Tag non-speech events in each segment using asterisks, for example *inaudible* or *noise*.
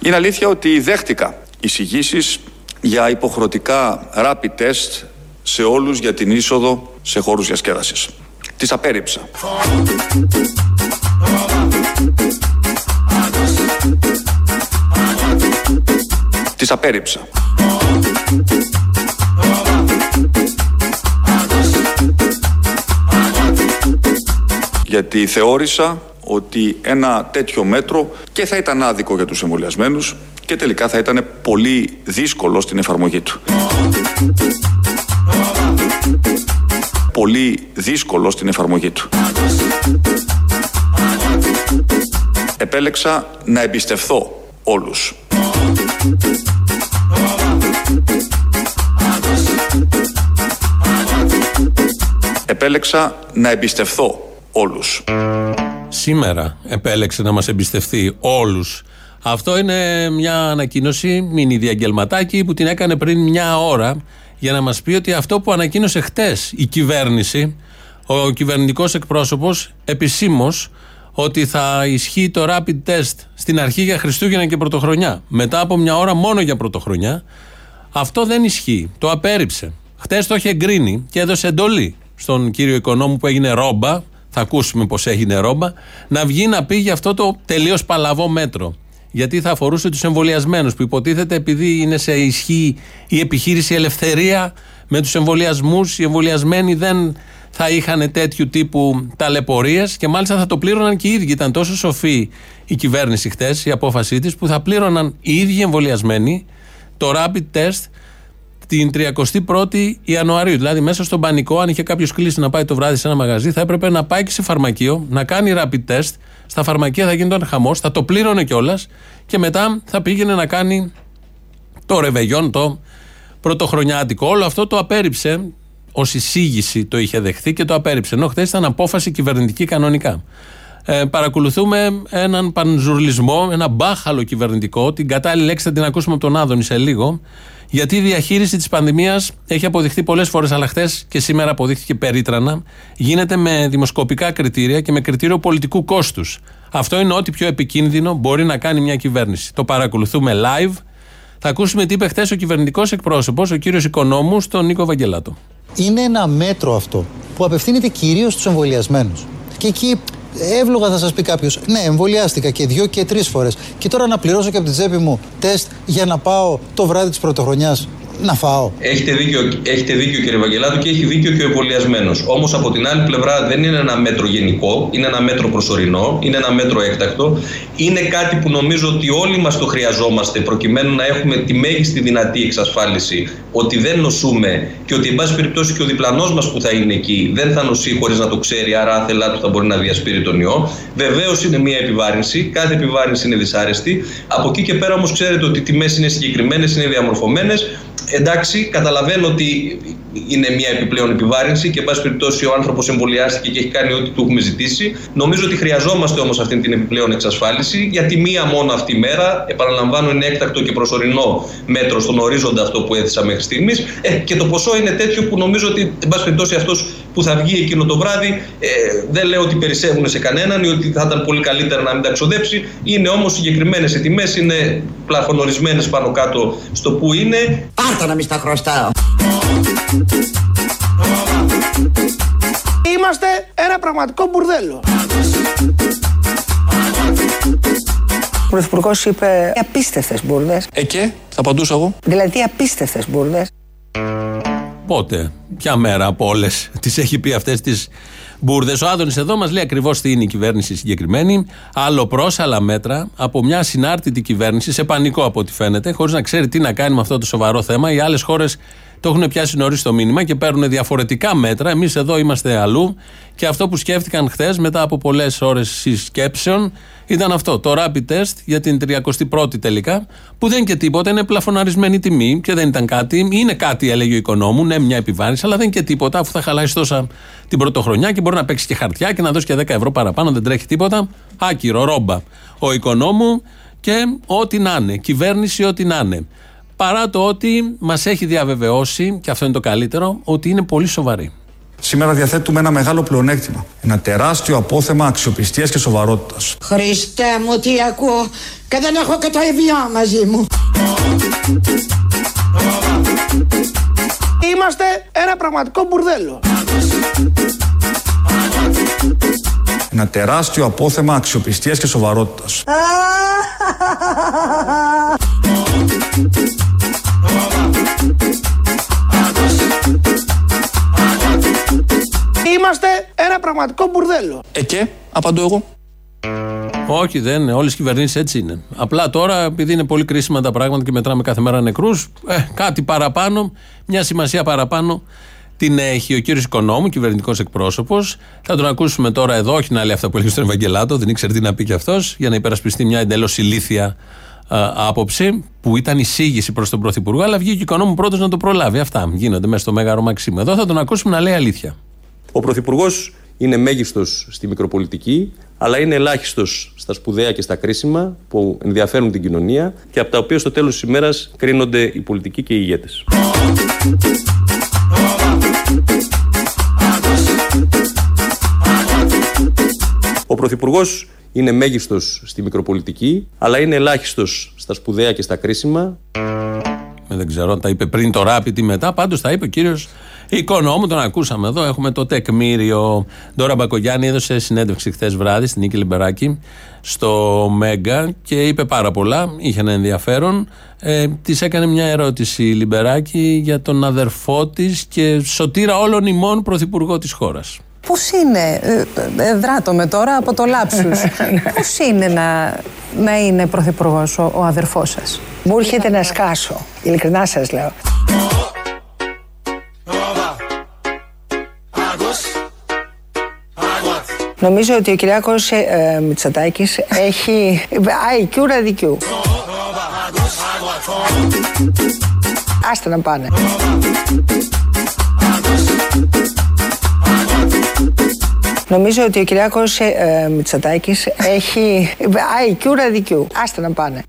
Είναι αλήθεια ότι δέχτηκα εισηγήσεις για υποχρεωτικά rapid test σε όλους για την είσοδο σε χώρους διασκέδασης. Τις απέρριψα. Τις απέρριψα. Γιατί θεώρησα ότι ένα τέτοιο μέτρο και θα ήταν άδικο για τους εμβολιασμένους και τελικά θα ήταν πολύ δύσκολο στην εφαρμογή του. Πολύ δύσκολο στην εφαρμογή του. Επέλεξα να εμπιστευθώ όλους. Επέλεξα να εμπιστευθώ όλους. Σήμερα επέλεξε να μας εμπιστευτεί όλους. Αυτό είναι μια ανακοίνωση, μήνυ διαγγελματάκι που την έκανε πριν μια ώρα για να μας πει ότι αυτό που ανακοίνωσε χτες η κυβέρνηση, ο κυβερνητικός εκπρόσωπος επισήμως ότι θα ισχύει το rapid test στην αρχή για Χριστούγεννα και Πρωτοχρονιά. Μετά από μια ώρα μόνο για Πρωτοχρονιά. Αυτό δεν ισχύει. Το απέρριψε. Χτες το είχε εγκρίνει και έδωσε εντολή στον κύριο Οικονόμου που έγινε ρόμπα θα ακούσουμε πώ έγινε ρόμπα, να βγει να πει για αυτό το τελείως παλαβό μέτρο. Γιατί θα αφορούσε τους εμβολιασμένους, που υποτίθεται επειδή είναι σε ισχύ η επιχείρηση ελευθερία με τους εμβολιασμούς, οι εμβολιασμένοι δεν θα είχαν τέτοιου τύπου ταλαιπωρίες και μάλιστα θα το πλήρωναν και οι ίδιοι. Ήταν τόσο σοφή η κυβέρνηση χτες, η απόφασή της, που θα πλήρωναν οι ίδιοι εμβολιασμένοι το rapid test την 31η Ιανουαρίου. Δηλαδή, μέσα στον πανικό, αν είχε κάποιος κλείσει να πάει το βράδυ σε ένα μαγαζί, θα έπρεπε να πάει και σε φαρμακείο, να κάνει rapid test. Στα φαρμακεία θα γινόταν χαμός, θα το πλήρωνε κιόλας και μετά θα πήγαινε να κάνει το ρεβεγιόν, το πρωτοχρονιάτικο. Όλο αυτό το απέρριψε. Ω εισήγηση το είχε δεχθεί και το απέρριψε. Ενώ χθες ήταν απόφαση κυβερνητική κανονικά. Ε, παρακολουθούμε έναν πανζουρλισμό, ένα μπάχαλο κυβερνητικό. Την κατάλληλη λέξη θα την ακούσουμε από τον Άδωνη σε λίγο. Γιατί η διαχείριση της πανδημίας έχει αποδειχθεί πολλές φορές, αλλά χθες και σήμερα αποδείχθηκε περίτρανα. Γίνεται με δημοσκοπικά κριτήρια και με κριτήριο πολιτικού κόστους. Αυτό είναι ό,τι πιο επικίνδυνο μπορεί να κάνει μια κυβέρνηση. Το παρακολουθούμε live. Θα ακούσουμε τι είπε χθες ο κυβερνητικός εκπρόσωπος, ο κύριος Οικονόμους, τον Νίκο Βαγγελάτο. Είναι ένα μέτρο αυτό που απευθύνεται κυρίως στους εμβολιασμένους. Και εκεί εύλογα θα σας πει κάποιος, ναι, εμβολιάστηκα και δύο και τρεις φορές. Και τώρα να πληρώσω και από την τσέπη μου τεστ για να πάω το βράδυ της πρωτοχρονιάς να φάω. Έχετε δίκιο, έχετε δίκιο κύριε Βαγγελάτου και έχει δίκιο και ο εμβολιασμένος. Όμως από την άλλη πλευρά δεν είναι ένα μέτρο γενικό, είναι ένα μέτρο προσωρινό, είναι ένα μέτρο έκτακτο. Είναι κάτι που νομίζω ότι όλοι μας το χρειαζόμαστε προκειμένου να έχουμε τη μέγιστη δυνατή εξασφάλιση ότι δεν νοσούμε και ότι εν πάση περιπτώσει και ο διπλανός μας που θα είναι εκεί δεν θα νοσεί χωρίς να το ξέρει, άρα άθελά του θα μπορεί να διασπείρει τον ιό. Βεβαίως είναι μια επιβάρυνση, κάθε επιβάρυνση είναι δυσάρεστη. Από εκεί και πέρα όμως ξέρετε ότι οι τιμές είναι συγκεκριμένες, είναι διαμορφωμένες εντάξει, καταλαβαίνω ότι είναι μια επιπλέον επιβάρυνση και, εν πάση περιπτώσει, ο άνθρωπος εμβολιάστηκε και έχει κάνει ό,τι του έχουμε ζητήσει. Νομίζω ότι χρειαζόμαστε όμως αυτή την επιπλέον εξασφάλιση, γιατί μία μόνο αυτή η μέρα, επαναλαμβάνω, είναι έκτακτο και προσωρινό μέτρο στον ορίζοντα αυτό που έθεσα μέχρι στιγμής. Ε, και το ποσό είναι τέτοιο που νομίζω ότι, εν πάση περιπτώσει, αυτός που θα βγει εκείνο το βράδυ, ε, δεν λέω ότι περισσεύουν σε κανέναν ή ότι θα ήταν πολύ καλύτερα να μην τα ξοδέψει. Είναι όμως συγκεκριμένες οι τιμές, είναι πλαφονορισμένε πάνω κάτω στο που είναι. Πάρτα να μην στα χρωστάω. Είμαστε ένα πραγματικό μπουρδέλο. Ο Πρωθυπουργός είπε απίστευτες μπουρδες. Ε και, θα απαντούσα εγώ. Δηλαδή απίστευτες μπουρδες. Πότε, ποια μέρα από όλες; *laughs* Τις έχει πει αυτές τις μπουρδες. Ο Άδωνης εδώ μας λέει ακριβώς τι είναι η κυβέρνηση συγκεκριμένη. Άλλο προ, άλλα μέτρα από μια συνάρτητη κυβέρνηση, σε πανικό από ό,τι φαίνεται, χωρίς να ξέρει τι να κάνει με αυτό το σοβαρό θέμα. Οι άλλες χώρες το έχουν πιάσει νωρίς το μήνυμα και παίρνουν διαφορετικά μέτρα. Εμείς εδώ είμαστε αλλού. Και αυτό που σκέφτηκαν χθες, μετά από πολλές ώρες συσκέψεων, ήταν αυτό. Το rapid test για την 31η τελικά, που δεν είναι και τίποτα, είναι πλαφωναρισμένη τιμή και δεν ήταν κάτι. Είναι κάτι, έλεγε ο οικονόμου, ναι, μια επιβάρηση, αλλά δεν είναι και τίποτα, αφού θα χαλάσει τόσα την πρωτοχρονιά και μπορεί να παίξει και χαρτιά και να δώσει και 10 ευρώ παραπάνω, δεν τρέχει τίποτα. Άκυρο, ρόμπα. Ο οικονόμου και ό,τι να είναι. Κυβέρνηση, ό,τι να είναι. Παρά το ότι μας έχει διαβεβαιώσει, και αυτό είναι το καλύτερο, ότι είναι πολύ σοβαρή. σήμερα διαθέτουμε ένα μεγάλο πλεονέκτημα. Ένα τεράστιο απόθεμα αξιοπιστίας και σοβαρότητας. Χριστέ μου τι ακούω και δεν έχω και το ΕΒΙΑ μαζί μου. Είμαστε ένα πραγματικό μπουρδέλο. Ένα τεράστιο απόθεμα αξιοπιστίας και σοβαρότητας. Είμαστε ένα πραγματικό μπουρδέλο. Ε και, απαντώ εγώ. Όχι, δεν είναι. Όλες οι κυβερνήσεις έτσι είναι. Απλά τώρα, επειδή είναι πολύ κρίσιμα τα πράγματα και μετράμε κάθε μέρα νεκρούς, ε, κάτι παραπάνω, μια σημασία παραπάνω την έχει ο κύριος Οικονόμου, κυβερνητικός εκπρόσωπος. Θα τον ακούσουμε τώρα εδώ, όχι να λέει αυτά που έλεγε στον Ευαγγελάτο, δεν ήξερε τι να πει κι αυτός, για να υπερασπιστεί μια εντελώς ηλίθια άποψη, που ήταν εισήγηση προς τον Πρωθυπουργό, αλλά βγήκε ο Οικονόμου πρώτος να το προλάβει. Αυτά γίνονται μέσα στο Μέγαρο Μαξίμου. Εδώ θα τον ακούσουμε να λέει αλήθεια. Ο Πρωθυπουργός είναι μέγιστος στη μικροπολιτική, αλλά είναι ελάχιστος στα σπουδαία και στα κρίσιμα που ενδιαφέρουν την κοινωνία και από τα οποία στο τέλος της ημέρας κρίνονται οι πολιτικοί και οι ηγέτες. Ο Πρωθυπουργός είναι μέγιστος στη μικροπολιτική, αλλά είναι ελάχιστος στα σπουδαία και στα κρίσιμα. Ε, δεν ξέρω αν τα είπε πριν το ράπι ή μετά. Πάντως τα είπε ο κύριος Οικονόμου, τον ακούσαμε εδώ. Έχουμε το τεκμήριο. Ντόρα Μπακογιάννη έδωσε συνέντευξη χθες βράδυ στην Νίκη Λιμπεράκη στο Μέγκα και είπε πάρα πολλά. Είχε ένα ενδιαφέρον. Ε, της έκανε μια ερώτηση η Λιμπεράκη για τον αδερφό της και σωτήρα όλων ημών πρωθυπουργό της χώρας. Πώς είναι, ε, ε, δράτω με τώρα από το λάψους, *laughs* πώς είναι να, να είναι πρωθυπουργός ο, ο αδερφός σας; Μου έρχεται να σκάσω, ειλικρινά σας λέω. Νομίζω ότι ο Κυριάκος ε, ε, Μητσοτάκης έχει IQ ραδικιού. Άστα να πάνε. Νομίζω ότι ο Κυριάκος ε, ε, Μητσοτάκης έχει IQ ραδικιού. Άστα να πάνε.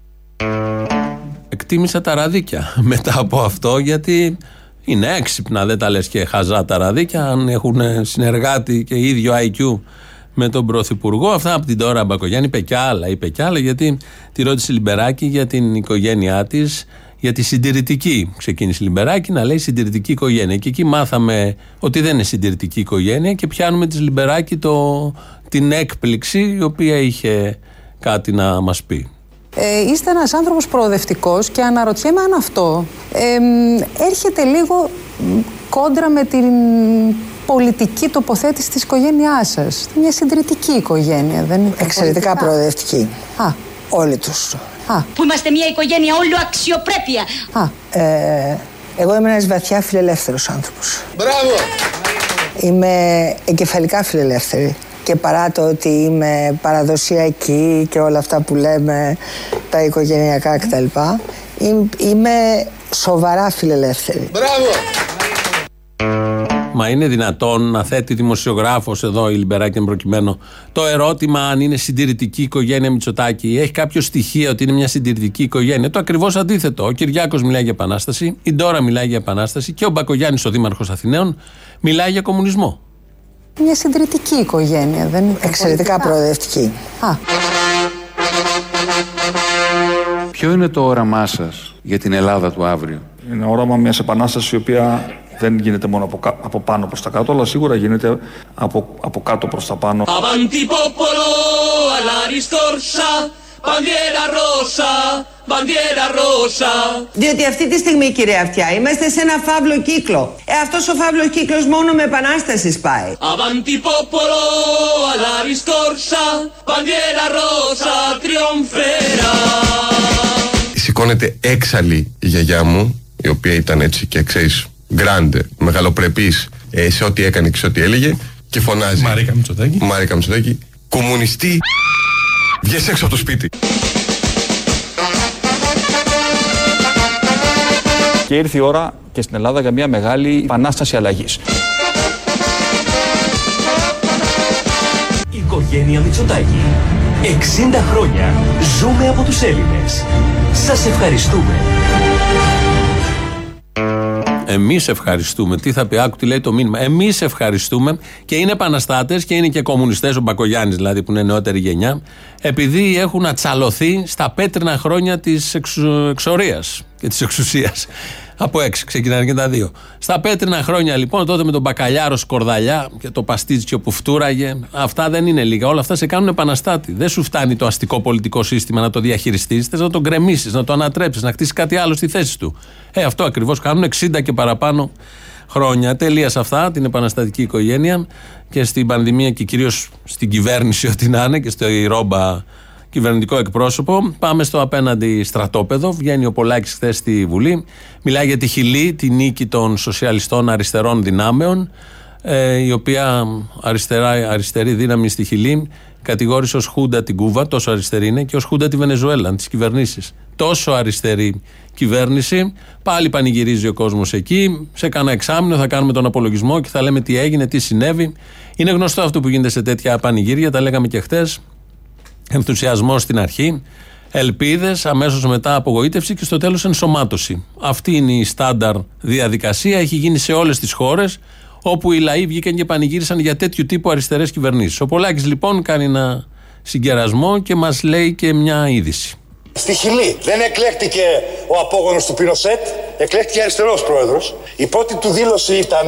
Εκτίμησα τα ραδίκια *laughs* μετά από αυτό γιατί είναι έξυπνα, δεν τα λες και χαζά τα ραδίκια. Αν έχουν συνεργάτη και ίδιο IQ με τον Πρωθυπουργό. Αυτά από την τώρα Μπακογιάννη είπε κι άλλα, είπε κι άλλα γιατί τη ρώτησε Λιμπεράκη για την οικογένειά της, για τη συντηρητική. Ξεκίνησε η Λιμπεράκη να λέει συντηρητική οικογένεια. Και εκεί μάθαμε ότι δεν είναι συντηρητική οικογένεια και πιάνουμε της Λιμπεράκη το, την έκπληξη η οποία είχε κάτι να μας πει. Ε, είστε ένας άνθρωπος προοδευτικός και αναρωτιέμαι αν αυτό ε, έρχεται λίγο κόντρα με την πολιτική τοποθέτηση της οικογένειάς σας. Μια συντηρητική οικογένεια, δεν είναι. Εξαιρετικά προοδευτική. Α. Όλοι τους. Α. Που είμαστε μια οικογένεια όλο αξιοπρέπεια. Α. Ε, εγώ είμαι ένας βαθιά φιλελεύθερος άνθρωπος. Μπράβο! Είμαι εγκεφαλικά φιλελεύθερη. Και παρά το ότι είμαι παραδοσιακή και όλα αυτά που λέμε, τα οικογενειακά κτλ. Είμαι σοβαρά φιλελεύθερη. Μπράβο! Μα είναι δυνατόν να θέτει δημοσιογράφος εδώ η Λιμπεράκη προκειμένου; Το ερώτημα αν είναι συντηρητική οικογένεια Μητσοτάκη. Έχει κάποιο στοιχείο ότι είναι μια συντηρητική οικογένεια; Το ακριβώς αντίθετο. Ο Κυριάκος μιλάει για επανάσταση, η Ντόρα μιλάει για επανάσταση και ο Μπακογιάννης, ο Δήμαρχος Αθηναίων, μιλάει για κομμουνισμό. Μια συντηρητική οικογένεια, δεν είναι. Εξαιρετικά προοδευτική. Α. Ποιο είναι το όραμά σας για την Ελλάδα του αύριο; Είναι όραμα μιας επανάστασης η οποία δεν γίνεται μόνο από, κα- από πάνω προς τα κάτω, αλλά σίγουρα γίνεται από, από κάτω προς τα πάνω. Avanti popolo alla ristorsa, bandiera rosa, bandiera rosa. Διότι αυτή τη στιγμή, κυρία Αυτιά, είμαστε σε ένα φαύλο κύκλο. Ε, αυτός ο φαύλος κύκλος μόνο με επανάστασης σπάει. Avanti popolo alla ristorsa, bandiera rosa trionferà. Σηκώνεται έξαλλη η γιαγιά μου, η οποία ήταν έτσι και ξέρεις γκράντε, μεγαλοπρεπής ε, σε ό,τι έκανε και σε ό,τι έλεγε και φωνάζει Μαρίκα Μητσοτάκη. Μαρίκα Μητσοτάκη Κομμουνιστή Βγες έξω από το σπίτι Και ήρθε η ώρα και στην Ελλάδα για μια μεγάλη επανάσταση αλλαγής. Οικογένεια Μητσοτάκη. 60 χρόνια ζούμε από τους Έλληνες. Σας ευχαριστούμε. Εμείς ευχαριστούμε. Τι θα πει, άκου τι λέει το μήνυμα. Εμείς ευχαριστούμε και είναι επαναστάτες και είναι και κομμουνιστές, ο Μπακογιάννης δηλαδή που είναι νεότερη γενιά, επειδή έχουν ατσαλωθεί στα πέτρινα χρόνια της εξορίας και της εξουσίας. Από έξι ξεκινάνε και τα δύο. Στα πέτρινα χρόνια λοιπόν, τότε με τον μπακαλιάρος σκορδαλιά και το παστίτσιο που φτούραγε, αυτά δεν είναι λίγα. Όλα αυτά σε κάνουν επαναστάτη. Δεν σου φτάνει το αστικό πολιτικό σύστημα να το διαχειριστείς, θες να το γκρεμίσεις, να το ανατρέψεις, να χτίσεις κάτι άλλο στη θέση του. Ε, αυτό ακριβώς κάνουν 60 και παραπάνω χρόνια. Τελεία σε αυτά, την επαναστατική οικογένεια και στην πανδημία και κυρίως στην κυβέρνηση, ό,τι να είναι και στο ρόμπα κυβερνητικό εκπρόσωπο. Πάμε στο απέναντι στρατόπεδο. Βγαίνει ο Πολάκης χθες στη Βουλή. Μιλάει για τη Χιλή, τη νίκη των σοσιαλιστών αριστερών δυνάμεων, ε, η οποία αριστερά, αριστερή δύναμη στη Χιλή κατηγόρησε ως Χούντα την Κούβα, τόσο αριστερή είναι, και ως Χούντα τη Βενεζουέλα, τις κυβερνήσεις. Τόσο αριστερή κυβέρνηση. Πάλι πανηγυρίζει ο κόσμος εκεί. Σε κάνα εξάμεινο θα κάνουμε τον απολογισμό και θα λέμε τι έγινε, τι συνέβη. Είναι γνωστό αυτό που γίνεται σε τέτοια πανηγύρια, τα λέγαμε και χθες. Ενθουσιασμό στην αρχή, ελπίδες, αμέσως μετά απογοήτευση και στο τέλος ενσωμάτωση. Αυτή είναι η στάνταρ διαδικασία. Έχει γίνει σε όλες τις χώρες όπου οι λαοί βγήκαν και πανηγύρισαν για τέτοιου τύπου αριστερές κυβερνήσεις. Ο Πολάκης λοιπόν κάνει ένα συγκερασμό και μας λέει και μια είδηση. Στη Χιλή δεν εκλέχτηκε ο απόγονος του Πινοσέτ, εκλέχτηκε αριστερός πρόεδρος. Η πρώτη του δήλωση ήταν,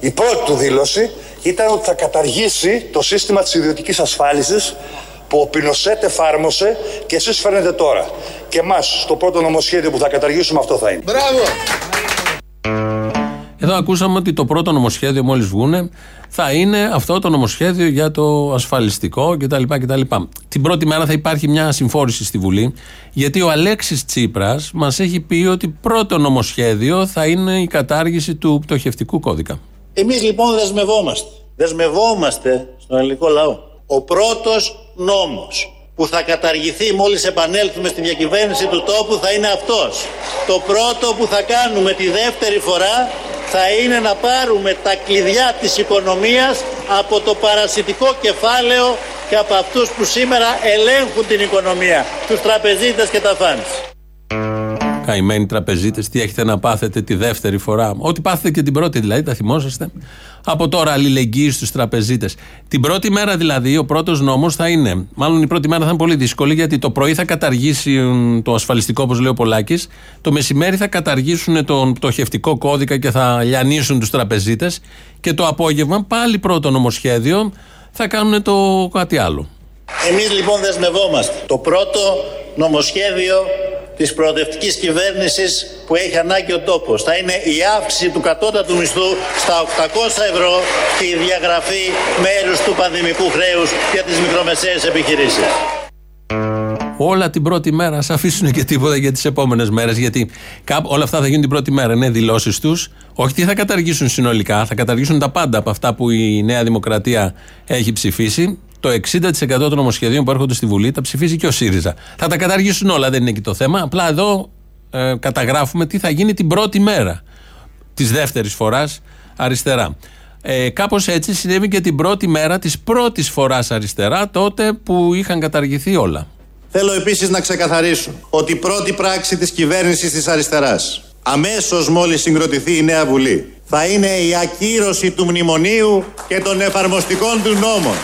η πρώτη του δήλωση ήταν ότι θα καταργήσει το σύστημα της ιδιωτικής ασφάλισης που ο Πινοσέτ εφάρμοσε και εσείς φέρνετε τώρα. Και εμάς στο πρώτο νομοσχέδιο που θα καταργήσουμε αυτό θα είναι. Μπράβο! Εδώ ακούσαμε ότι το πρώτο νομοσχέδιο μόλις βγούνε θα είναι αυτό το νομοσχέδιο για το ασφαλιστικό κτλ. κτλ. Την πρώτη μέρα θα υπάρχει μια συμφόρηση στη Βουλή γιατί ο Αλέξης Τσίπρας μας έχει πει ότι πρώτο νομοσχέδιο θα είναι η κατάργηση του πτωχευτικού κώδικα. Εμείς λοιπόν δεσμευόμαστε. Δεσμευόμαστε στον ελληνικό λαό ο πρώτος νόμος που θα καταργηθεί μόλις επανέλθουμε στη διακυβέρνηση του τόπου θα είναι αυτός. Το πρώτο που θα κάνουμε τη δεύτερη φορά θα είναι να πάρουμε τα κλειδιά της οικονομίας από το παρασιτικό κεφάλαιο και από αυτούς που σήμερα ελέγχουν την οικονομία, τους τραπεζίτες και τα φάνης. Καημένοι τραπεζίτες, τι έχετε να πάθετε τη δεύτερη φορά. Ό,τι πάθετε και την πρώτη δηλαδή, τα θυμόσαστε. Από τώρα αλληλεγγύη στους τραπεζίτες. Την πρώτη μέρα δηλαδή, ο πρώτος νόμος θα είναι. Μάλλον η πρώτη μέρα θα είναι πολύ δύσκολη, γιατί το πρωί θα καταργήσει το ασφαλιστικό, όπως λέει ο Πολάκης. Το μεσημέρι θα καταργήσουν τον πτωχευτικό κώδικα και θα λιανίσουν τους τραπεζίτες. Και το απόγευμα, πάλι πρώτο νομοσχέδιο, θα κάνουν το κάτι άλλο. Εμείς λοιπόν δεσμευόμαστε. Το πρώτο νομοσχέδιο της προοδευτικής κυβέρνησης που έχει ανάγκη ο τόπος. Θα είναι η αύξηση του κατώτατου μισθού στα 800 ευρώ και η διαγραφή μέρους του πανδημικού χρέους για τις μικρομεσαίες επιχειρήσεις. Όλα την πρώτη μέρα. Α αφήσουν και τίποτα για τις επόμενες μέρες. Γιατί όλα αυτά θα γίνουν την πρώτη μέρα. Είναι δηλώσεις τους. Όχι τι θα καταργήσουν συνολικά. Θα καταργήσουν τα πάντα από αυτά που η Νέα Δημοκρατία έχει ψηφίσει το 60% των νομοσχεδίων που έρχονται στη Βουλή τα ψηφίζει και ο ΣΥΡΙΖΑ. Θα τα καταργήσουν όλα, δεν είναι εκεί το θέμα. Απλά εδώ ε, καταγράφουμε τι θα γίνει την πρώτη μέρα της δεύτερης φοράς αριστερά. Ε, Κάπως έτσι συνέβη και την πρώτη μέρα της πρώτης φοράς αριστερά, τότε που είχαν καταργηθεί όλα. Θέλω επίσης να ξεκαθαρίσω ότι η πρώτη πράξη της κυβέρνησης της αριστεράς, αμέσως μόλις συγκροτηθεί η νέα Βουλή, θα είναι η ακύρωση του μνημονίου και των εφαρμοστικών του νόμων.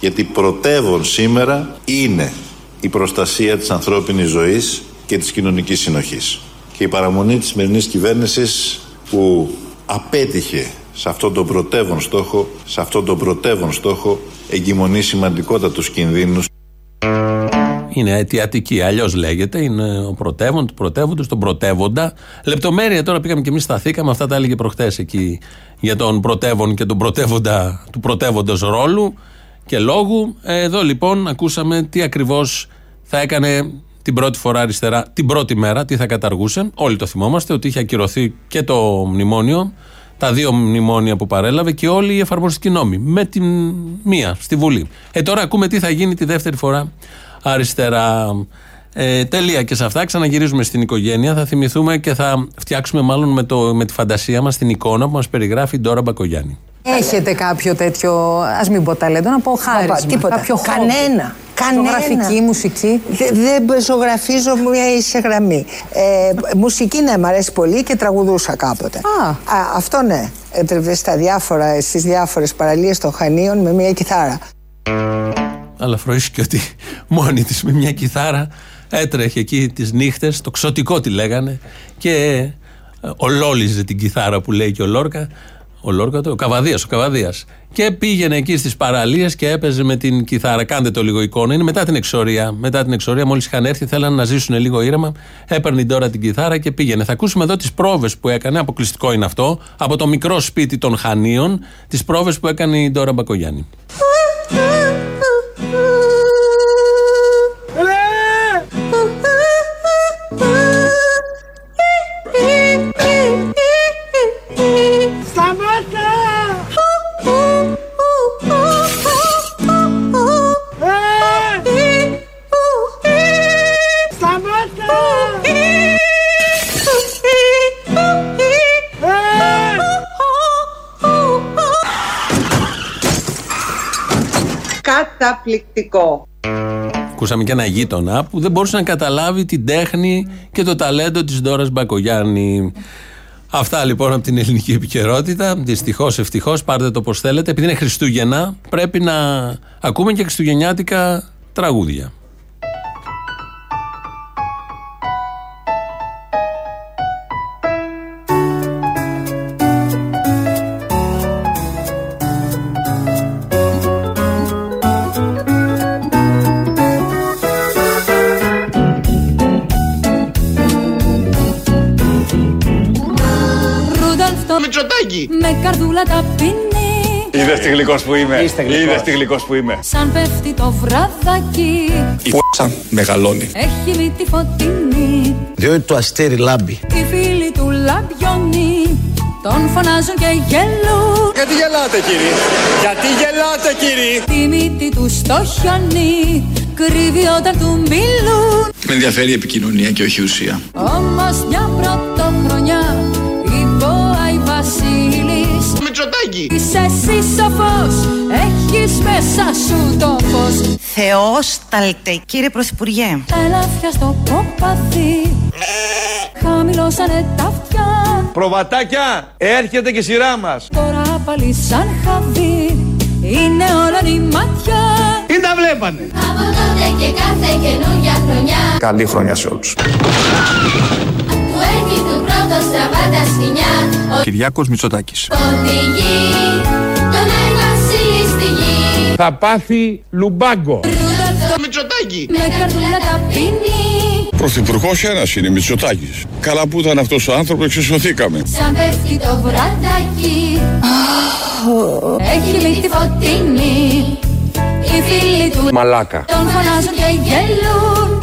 Γιατί πρωτεύον σήμερα είναι η προστασία της ανθρώπινης ζωής και της κοινωνικής συνοχής. Και η παραμονή της σημερινής κυβέρνησης που απέτυχε σε αυτόν τον πρωτεύον στόχο, σε αυτόν τον πρωτεύον στόχο εγκυμονεί σημαντικότατους κινδύνους. Είναι αιτιατική, αλλιώς λέγεται. Είναι ο πρωτεύον, του πρωτεύοντος, τον πρωτεύοντα. Λεπτομέρεια τώρα πήγαμε και εμείς σταθήκαμε. Αυτά τα έλεγε προχθές εκεί για τον πρωτεύον και τον πρωτεύοντα του πρωτεύοντος ρόλου και λόγου. Εδώ λοιπόν ακούσαμε τι ακριβώς θα έκανε την πρώτη φορά αριστερά, την πρώτη μέρα, τι θα καταργούσε. Όλοι το θυμόμαστε ότι είχε ακυρωθεί και το μνημόνιο τα δύο μνημόνια που παρέλαβε και όλοι οι εφαρμοστικοί νόμοι. Με τη μία στη Βουλή. Ε, τώρα ακούμε τι θα γίνει τη δεύτερη φορά αριστερά. Ε, τέλεια και σε αυτά. Ξαναγυρίζουμε στην οικογένεια. Θα θυμηθούμε και θα φτιάξουμε μάλλον με, το, με τη φαντασία μας την εικόνα που μας περιγράφει η Ντόρα Μπακογιάννη. Έχετε κάποιο τέτοιο, ας μην πω ταλέντο, να πω χάρισμα. τίποτα. Κάποιο χόμπι. Κανένα. Κανένα. Ζωγραφική, μουσική. Δε- Δεν ζωγραφίζω μια ίση γραμμή. Ε, μουσική ναι, μ' αρέσει πολύ και τραγουδούσα κάποτε. Α. αυτό ναι. Έτρεβε στα διάφορα, στις διάφορες παραλίες των Χανίων με μια κιθάρα. Αλλά φροήθηκε ότι μόνη της με μια κιθάρα έτρεχε εκεί τις νύχτες, το ξωτικό τη λέγανε, και ε, ολόλιζε την κιθάρα που λέει και ο Λόρκα. Ο Λόρκα, το, ο Καβαδίας, ο Καβαδίας. Και πήγαινε εκεί στις παραλίες και έπαιζε με την κιθάρα. Κάντε το λίγο εικόνα. Είναι μετά την εξορία. Μετά την εξορία, μόλις είχαν έρθει, θέλανε να ζήσουν λίγο ήρεμα. Έπαιρνε τώρα την κιθάρα και πήγαινε. Θα ακούσουμε εδώ τις πρόβες που έκανε. Αποκλειστικό είναι αυτό. Από το μικρό σπίτι των Χανίων, τις πρόβες που έκανε η Ντόρα Μπακογιάννη. Καταπληκτικό. Ακούσαμε και ένα γείτονα που δεν μπορούσε να καταλάβει την τέχνη και το ταλέντο της Ντόρας Μπακογιάννη. Αυτά λοιπόν από την ελληνική επικαιρότητα. Δυστυχώς, ευτυχώς, πάρτε το πώς θέλετε. Επειδή είναι Χριστούγεννα, πρέπει να ακούμε και χριστουγεννιάτικα τραγούδια. Με καρδούλα ταπεινή Είδες τι γλυκός που είμαι. Είστε γλυκός. Είδες τι γλυκός που είμαι. Σαν πέφτει το βραδάκι Η φ***α μεγαλώνει. Έχει μύτη φωτεινή Διότι το αστέρι λάμπει. Οι φίλοι του λαμπιώνει Τον φωνάζουν και γελούν Γιατί γελάτε κύριε; Γιατί γελάτε κύριε; Τη μύτη του στο χιόνι Κρύβει όταν του μιλούν Με ενδιαφέρει η επικοινωνία και όχι η ουσία. Όμως μια πρωτοχρονιά Μητσοτάκη! Είσαι εσύ σοφός, έχεις μέσα σου το φως Θεόσταλτε, κύριε Πρωθυπουργέ. Τα ελάφια στο κοπαδί Χαμηλώσανε τα αυτιά Προβατάκια, έρχεται και η σειρά μας. Τώρα πάλι σαν χαβί Είναι όλα η μάτια Τι τα βλέπανε! Από τότε και κάθε καινούργια χρονιά Καλή χρονιά σε όλους. Του έρχει του πρώτο στραβά τα σκηνιά Κυριάκος Μητσοτάκης. Οδηγεί τον Άι Βασίλη στη γη Θα πάθει λουμπάγκο. Ρούδολφ Μητσοτάκη! με καρδούλα ταπεινή Πρωθυπουργός ένας είναι, Μητσοτάκης. Καλά που ήταν αυτός ο άνθρωπος, εξισωθήκαμε. Σαν πέφτει το βραδάκι Έχει μύτη φωτεινή Οι φίλοι του Μαλάκα. τον φωνάζουν και γελούν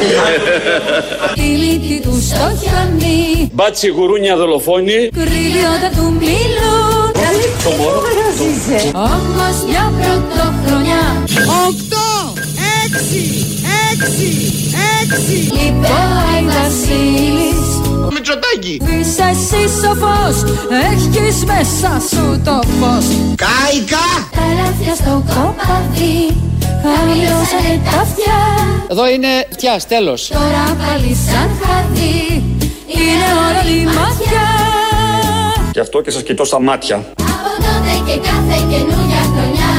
*laughs* Τη μύτη τους στο χιόνι Μπάτσι γουρούνια δολοφόνη. Κρύβει όταν του μιλούν Όμως μια πρωτοχρονιά Οκτώ! Έξι! Έξι! Έξι! Είπε ο Άι Βασίλης Μητσοτάκη! Είσαι εσύ σοφός Έχεις μέσα σου το φως Κάικα! Τα ελάφια στο κοπαδί Χαμηλώσανε τα αυτιά Εδώ είναι φτιάς, τέλος. Τώρα πάλι σαν χαδί Είναι όλα η μάτια Γι' αυτό και σας κοιτώ στα μάτια. Από τότε και κάθε καινούργια χρονιά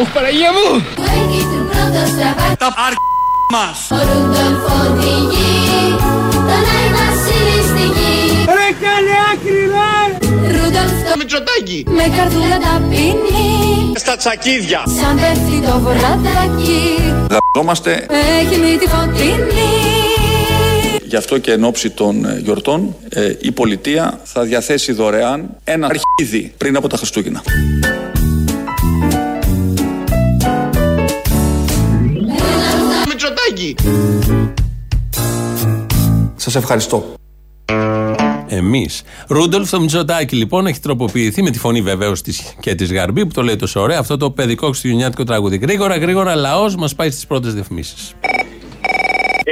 Ουφ, Παναγία μου! Που έχει του πρώτο στραβά Τα αρ... μας. Ο Ρούντολφ οδηγεί Μητσοτάκη! με καρδούλα ταπεινή Στα τσακίδια. Σαν πέφτει το βραδάκι Δαζόμαστε Έχει μύτη φωτεινή Γι' αυτό και εν ώψη των ε, γιορτών ε, η πολιτεία θα διαθέσει δωρεάν ένα αρχίδι πριν από τα Χριστούγεννα. Μητσοτάκη! Σας ευχαριστώ. Εμείς. Ρούντολφ το Μητσοτάκη λοιπόν έχει τροποποιηθεί με τη φωνή βεβαίως και της Γαρμπή που το λέει τόσο ωραία αυτό το παιδικό χριστουγεννιάτικο τραγούδι. Γρήγορα, γρήγορα, λαός μας πάει στις πρώτες διαφημίσεις.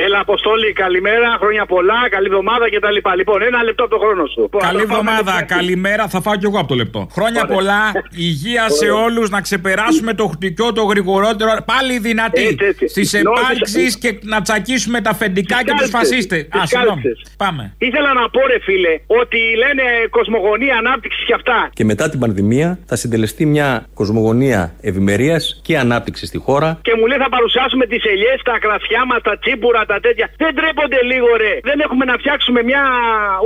Έλα, Αποστόλη, καλημέρα, χρόνια πολλά, καλή εβδομάδα κτλ. Λοιπόν, ένα λεπτό από το χρόνο σου. Καλή Θα πάμε εβδομάδα, λεπτάκι. καλημέρα. Θα φάω κι εγώ από το λεπτό. Χρόνια Ωραία. πολλά, υγεία σε Ωραία. όλους, να ξεπεράσουμε το χτυκιό το γρηγορότερο. Πάλι δυνατοί Έτσι, έτσι. στις Νόμιζα- επάλξει και να τσακίσουμε τα αφεντικά Τις και τους κάλτσες, φασίστες. τις Α, συγγνώμη. κάλτσες. Πάμε. Ήθελα να πω, ρε φίλε, ότι λένε κοσμογονία ανάπτυξη και αυτά. Και μετά την πανδημία θα συντελεστεί μια κοσμογονία ευημερίας και ανάπτυξη στη χώρα. Και μου λέει θα παρουσιάσουμε τις ελιές, τα κρασιά μας, τα τσίπουρα, τα τέτοια. Δεν τρέπονται λίγο, ρε. Δεν έχουμε να φτιάξουμε μια.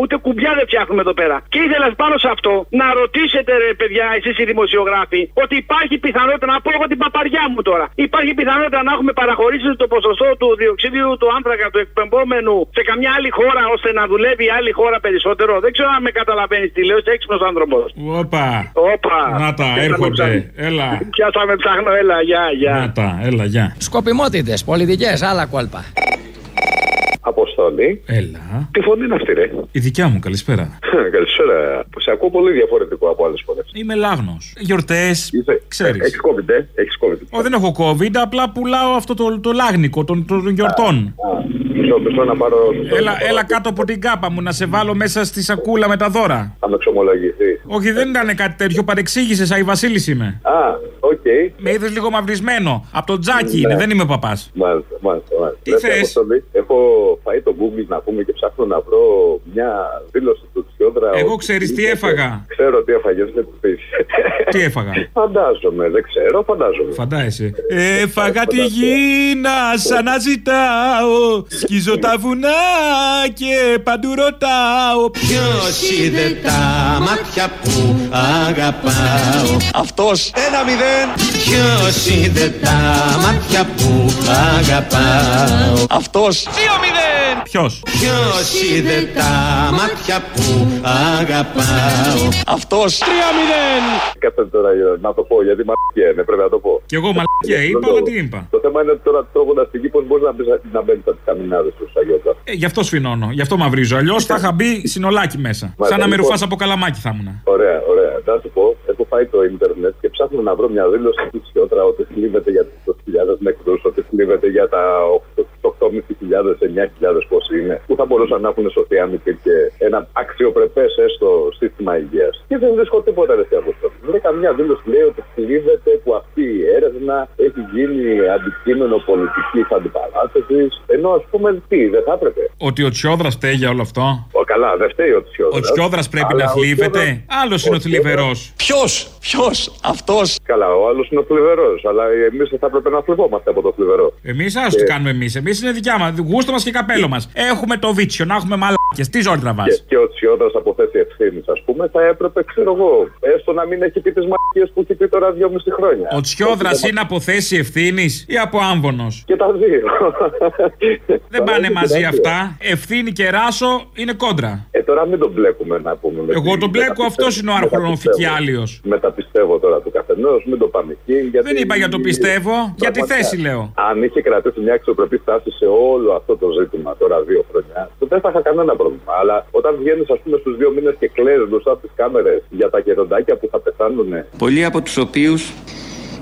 ούτε κουμπιά δεν φτιάχνουμε εδώ πέρα. Και ήθελα πάνω σε αυτό να ρωτήσετε, ρε παιδιά, εσείς οι δημοσιογράφοι, ότι υπάρχει πιθανότητα να πω εγώ την παπαριά μου τώρα. Υπάρχει πιθανότητα να έχουμε παραχωρήσεις το ποσοστό του διοξίδιου του άνθρακα του εκπαιμπόμενου σε καμιά άλλη χώρα ώστε να δουλεύει η άλλη χώρα περισσότερο. Δεν ξέρω αν με καταλαβαίνεις τι λέω, είσαι έξυπνος άνθρωπος. Όπα. Όπα. Να τα, Πιάσαμε έρχονται. ψάχνω. Έλα. Πιάσαμε ψάχνω, έλα, γεια, γεια. Να τα, έλα, γεια. Σκοπιμότητες, πολιτικές, άλλα κόλπα. you Αποστολή. Έλα. Τι φωνή είναι αυτή, ρε; Η δικιά μου, καλησπέρα. Καλησπέρα. Σε ακούω πολύ διαφορετικό από άλλες φορέ. Είμαι λάγνο. Γιορτές. Ξέρεις. Έχεις COVID, ε; Έχεις COVID. Ω, δεν έχω COVID, απλά πουλάω αυτό το, το λάγνικο των, των γιορτών. Μισό, μισό να πάρω. Έλα, έλα κάτω από την κάπα μου να σε βάλω μέσα στη σακούλα με τα δώρα. Θα με εξομολογηθεί. Όχι, δεν ήταν κάτι τέτοιο. Παρεξήγησες, Αϊ Βασίλης είμαι. Α, οκ. Με είδες λίγο μαυρισμένο. Από το τζάκι είναι, Ναι. δεν είμαι παπάς. Μάλιστα, μάλιστα. μάλιστα. Τι Ρε, θες; Αποστολή, Έχω φάει το Google να πούμε και ψάχνω να βρω μια δήλωση του Τσιόδρα. Εγώ ότι ξέρεις τι είναι- έφαγα. Ξέρω τι έφαγες, δεν του πεις. Τι έφαγα. *laughs* Φαντάζομαι, δεν ξέρω, φαντάζομαι. Φαντάζεσαι. Έφαγα τη γη να σ' αναζητάω. Σκίζω τα βουνά και παντού ρωτάω. Ποιος είδε τα μάτια που αγαπάω; Αυτός Ένα μηδέν Ποιος είδε τα μάτια που αγαπάω; Αυτός Δύο μηδέν Ποιος; Ποιος είδε τα μάτια που αγαπάω; Αυτός Τρία μηδέν Κάτσε τώρα ε, να το πω γιατί μαλακία είναι, πρέπει να το πω. Κι εγώ μαλακία είπα, αλλά τι είπα; Το θέμα είναι ότι τώρα τρώγοντας τη γη πώ μπορείς να, μπεις- να μπαίνεις από τι καμινάδες του Αγιώτα. Ε, γι' αυτό σφινώνω, γι' αυτό μαυρίζω. Αλλιώς θα είχα μπει συνολάκι μέσα. Μάλιστα, Σαν να με λοιπόν. ρουφά από καλαμάκι θα ήμουν. Ωραία, ωραία. Να σου πω, έχω πάει το ίντερνετ και ψάχνω να βρω μια δήλωση του Σιώτρα ότι θλίβεται για του 20.000 νεκρούς, ότι θλίβεται για τα 8.500, 9.000 πώ είναι, που θα μπορούσαν να έχουν σωθεί αν υπήρχε ένα αξιοπρεπές έστω σύστημα υγείας. Και δεν βρίσκω τίποτα ρε από αυτό. Δεν καμιά δήλωση που λέει ότι θλίβεται που αυτή η έρευνα έχει γίνει αντικείμενο πολιτικής αντιπαράθεσης. Ενώ ας πούμε τι, δεν θα έπρεπε. Ότι ο Τσιόδρας φταίει για όλο αυτό; Ο, καλά, δεν φταίει ο Τσιόδρας. Ο Τσιόδρας πρέπει να θλίβεται; Άλλος είναι ο θλιβερός. Ποιος, ποιος, αυτός; Καλά, ο άλλος είναι ο θλιβερός. Αλλά εμείς θα έπρεπε να θλιβόμαστε από το θλιβερό. Εμείς α τι κάνουμε εμείς; Εμείς είναι δικιά μας. Γούστο μας και καπέλο μας. Έχουμε το βίτσιο να έχουμε μαλάκε. Τι ζόρι τραβάς. Και, και ο Τσιόδρα από θέση ευθύνης, ας πούμε, θα έπρεπε, ξέρω εγώ, έστω να μην έχει πει τις μαγικέ που έχει πει τώρα δυόμιση χρόνια. Ο Τσιόδρα είναι από θέση ευθύνης ή από άμβονος; Και τα δύο. Δεν πάνε μαζί αυτά. Ευθύνη και ράσο είναι κόντρα. Ε, τώρα μην τον μπλέκουμε να πούμε. με Εγώ τη- τον μπλέκω, αυτός είναι ο αρχρονοφικιάλιο. Μεταπιστεύω τώρα του καθενός, μην το πάμε εκεί. Γιατί... Δεν είπα για το πιστεύω, για τη Πραγματικά. θέση λέω. Αν είχε κρατήσει μια αξιοπρεπή στάση σε όλο αυτό το ζήτημα τώρα δύο χρόνια, τότε δεν θα είχα κανένα πρόβλημα. Αλλά όταν βγαίνεις, ας πούμε, στους δύο μήνες και κλαίεις μπροστά από τις κάμερες για τα γεροντάκια που θα πεθάνουν Πολλοί από τους οποίους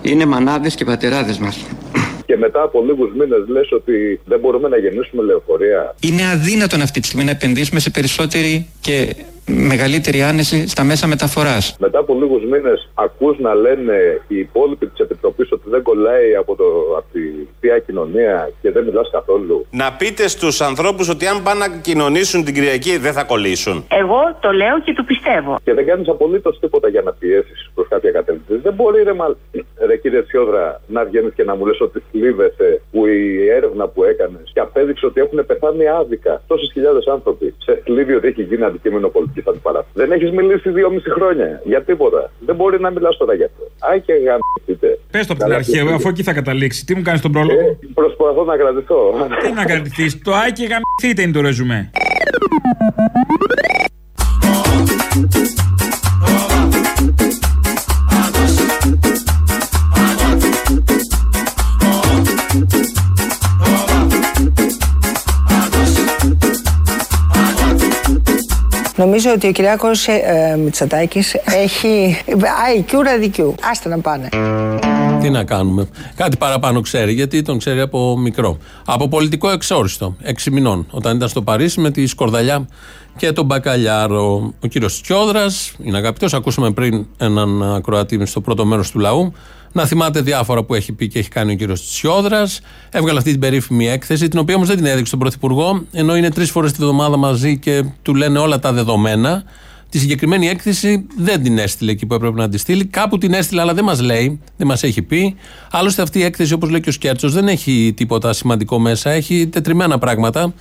είναι μανάδες και πατεράδες μας. Και μετά από λίγους μήνες λες ότι δεν μπορούμε να γεννήσουμε λεωφορεία. Είναι αδύνατον αυτή τη στιγμή να επενδύσουμε σε περισσότερη και μεγαλύτερη άνεση στα μέσα μεταφοράς. Μετά από λίγους μήνες ακούς να λένε οι υπόλοιποι της Επιτροπής ότι δεν κολλάει από, το, από τη θεία κοινωνία και δεν μιλάς καθόλου. Να πείτε στους ανθρώπους ότι αν πάνε να κοινωνήσουν την Κυριακή δεν θα κολλήσουν. Εγώ το λέω και το πιστεύω. Και δεν κάνεις απολύτως τίποτα για να πιέσεις προ κάποια κατεύθυνση. Δεν μπορεί, ρε, μα... ρε κύριε Τσιόδρα, να βγαίνεις και να μου λες ότι θλίβεσαι που η έρευνα που έκανες και απέδειξε ότι έχουν πεθάνει άδικα τόσες χιλιάδες άνθρωποι. Σε θλίβει ότι έχει γίνει αντικείμενο πολιτικής αντιπαράθεσης. Δεν έχεις μιλήσει δυόμιση χρόνια για τίποτα. Δεν μπορεί να μιλάς τώρα γι' αυτό. Ά και γαμίσετε. Πες το από την Καλά, αρχή, τι- αφού εκεί θα καταλήξει. Τι μου κάνεις τον πρόλογο; Ε, Προσπαθώ να κρατηθώ. Τι να κρατηθείς; Το άι και γαμηθείτε είναι το ρεζουμέ. Νομίζω ότι ο Κυριάκος ε, ε, Μητσοτάκης έχει IQ ραδικιού. Άστε να πάνε. Τι να κάνουμε. Κάτι παραπάνω ξέρει, γιατί τον ξέρει από μικρό. Από πολιτικό εξόριστο, έξι μηνών, όταν ήταν στο Παρίσι με τη Σκορδαλιά και τον Μπακαλιάρο. Ο κύριος Τσιόδρας είναι αγαπητός. Ακούσαμε πριν έναν ακροατή στο πρώτο μέρος του λαού. Να θυμάται διάφορα που έχει πει και έχει κάνει ο κύριος Τσιόδρας. Έβγαλε αυτή την περίφημη έκθεση, την οποία όμως δεν την έδειξε στον Πρωθυπουργό, ενώ είναι τρεις φορές τη βδομάδα μαζί και του λένε όλα τα δεδομένα. Τη συγκεκριμένη έκθεση δεν την έστειλε εκεί που έπρεπε να τη στείλει. Κάπου την έστειλε, αλλά δεν μας λέει, δεν μας έχει πει. Άλλωστε, αυτή η έκθεση, όπως λέει και ο Σκέρτσος, δεν έχει τίποτα σημαντικό μέσα. Έχει τετριμένα πράγματα.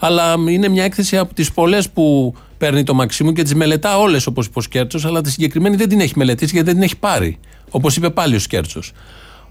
Αλλά είναι μια έκθεση από τις πολλές που παίρνει το Μαξίμου και τις μελετά όλες, όπως είπε ο Σκέρτσος. Αλλά τη συγκεκριμένη δεν την έχει μελετήσει γιατί δεν την έχει πάρει. Όπως είπε πάλι ο Σκέρτσος.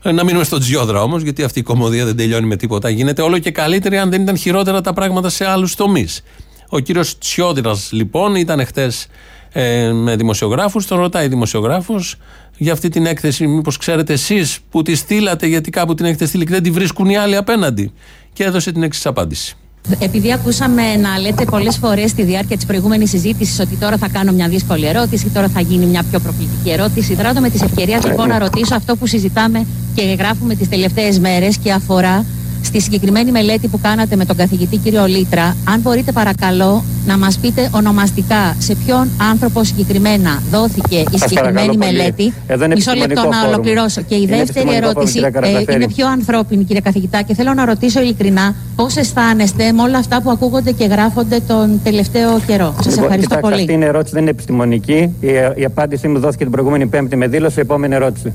Ε, να μείνουμε στον Τζιόδρα όμως, γιατί αυτή η κομμωδία δεν τελειώνει με τίποτα. Γίνεται όλο και καλύτερη αν δεν ήταν χειρότερα τα πράγματα σε άλλους τομείς. Ο κύριος Τσιόδρας, λοιπόν, ήταν χτες ε, με δημοσιογράφους. Τον ρωτάει δημοσιογράφος για αυτή την έκθεση. Μήπως ξέρετε εσείς που τη στείλατε, γιατί κάπου την έχετε στείλει και δεν τη βρίσκουν οι άλλοι απέναντι. Και έδωσε την εξής απάντηση. Επειδή ακούσαμε να λέτε πολλές φορές στη διάρκεια της προηγούμενης συζήτησης ότι τώρα θα κάνω μια δύσκολη ερώτηση, τώρα θα γίνει μια πιο προκλητική ερώτηση, δράτω με τη ευκαιρία λοιπόν να ρωτήσω αυτό που συζητάμε και γράφουμε τις τελευταίες μέρες και αφορά στη συγκεκριμένη μελέτη που κάνατε με τον καθηγητή κύριο Λίτρα, αν μπορείτε παρακαλώ να μας πείτε ονομαστικά σε ποιον άνθρωπο συγκεκριμένα δόθηκε η συγκεκριμένη μελέτη. Μισό λεπτό να ολοκληρώσω. Και η Είναι δεύτερη επιστημονικό ερώτηση φόρουμ, κύριε ε, Καραταφέρη. είναι πιο ανθρώπινη κύριε καθηγητά και θέλω να ρωτήσω ειλικρινά πώς αισθάνεστε με όλα αυτά που ακούγονται και γράφονται τον τελευταίο καιρό. Σας Λοιπόν, ευχαριστώ κοιτάξτε, πολύ. Αυτή είναι ερώτηση, δεν είναι επιστημονική. Η, η απάντησή μου δόθηκε την προηγούμενη Πέμπτη με δήλωση. Επόμενη ερώτηση.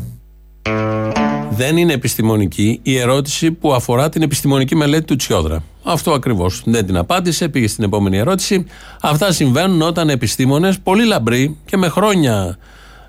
Δεν είναι επιστημονική η ερώτηση που αφορά την επιστημονική μελέτη του Τσιόδρα. Αυτό ακριβώς. Δεν την απάντησε, πήγε στην επόμενη ερώτηση. Αυτά συμβαίνουν όταν επιστήμονες, πολύ λαμπροί και με χρόνια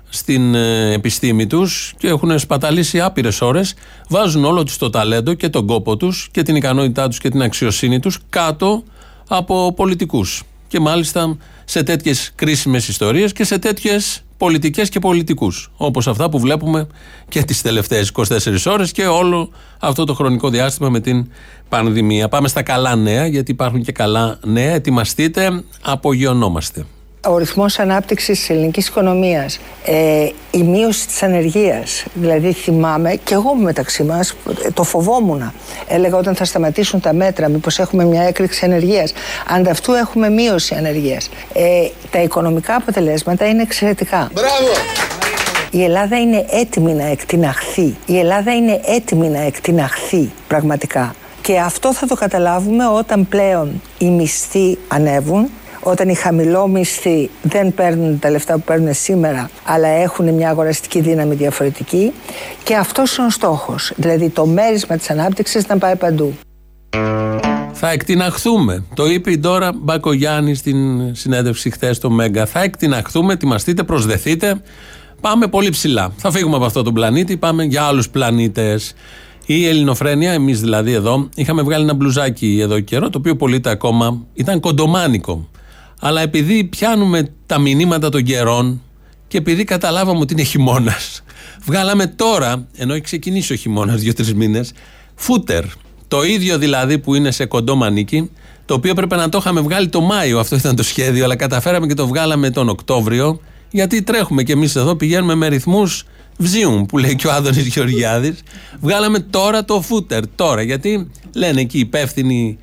στην ε, επιστήμη τους και έχουν σπαταλήσει άπειρες ώρες, βάζουν όλο τους το ταλέντο και τον κόπο τους και την ικανότητά τους και την αξιοσύνη τους κάτω από πολιτικούς. Και μάλιστα σε τέτοιες κρίσιμες ιστορίες και σε τέτοιες πολιτικές και πολιτικούς. Όπως αυτά που βλέπουμε και τις τελευταίες 24 ώρες και όλο αυτό το χρονικό διάστημα με την πανδημία. Πάμε στα καλά νέα, γιατί υπάρχουν και καλά νέα. Ετοιμαστείτε, απογειωνόμαστε. Ο ρυθμός ανάπτυξης της ελληνικής οικονομίας, ε, η μείωση της ανεργίας, δηλαδή θυμάμαι και εγώ μεταξύ μας ε, το φοβόμουν. Έλεγα όταν θα σταματήσουν τα μέτρα, μήπως έχουμε μια έκρηξη ανεργίας. Ανταυτού έχουμε μείωση ανεργίας. Ε, τα οικονομικά αποτελέσματα είναι εξαιρετικά. Μπράβο! Η Ελλάδα είναι έτοιμη να εκτιναχθεί. Η Ελλάδα είναι έτοιμη να εκτιναχθεί πραγματικά. Και αυτό θα το καταλάβουμε όταν πλέον οι μισθοί ανέβουν, όταν οι χαμηλόμισθοι δεν παίρνουν τα λεφτά που παίρνουν σήμερα, αλλά έχουν μια αγοραστική δύναμη διαφορετική. Και αυτός είναι ο στόχος. Δηλαδή το μέρισμα της ανάπτυξης να πάει παντού. Θα εκτιναχθούμε. Το είπε η Ντόρα Μπακογιάννη στην συνέντευξη χθες στο Μέγκα. Θα εκτιναχθούμε, ετοιμαστείτε, προσδεθείτε. Πάμε πολύ ψηλά. Θα φύγουμε από αυτόν τον πλανήτη, πάμε για άλλους πλανήτες. Η Ελληνοφρένεια, εμείς δηλαδή εδώ, είχαμε βγάλει ένα μπλουζάκι εδώ καιρό, το οποίο πωλείται ακόμα. Ήταν κοντομάνικο. Αλλά επειδή πιάνουμε τα μηνύματα των καιρών και επειδή καταλάβαμε ότι είναι χειμώνας, βγάλαμε τώρα, ενώ έχει ξεκινήσει ο χειμώνας δύο-τρεις μήνες, φούτερ. Το ίδιο δηλαδή που είναι σε κοντό μανίκι, το οποίο έπρεπε να το είχαμε βγάλει το Μάιο, αυτό ήταν το σχέδιο, αλλά καταφέραμε και το βγάλαμε τον Οκτώβριο, γιατί τρέχουμε κι εμείς εδώ, πηγαίνουμε με ρυθμούς βζίουν, που λέει και ο Άδωνης Γεωργιάδης. Βγάλαμε τώρα το φούτερ, τώρα, γιατί λένε εκεί οι υπεύθυνοι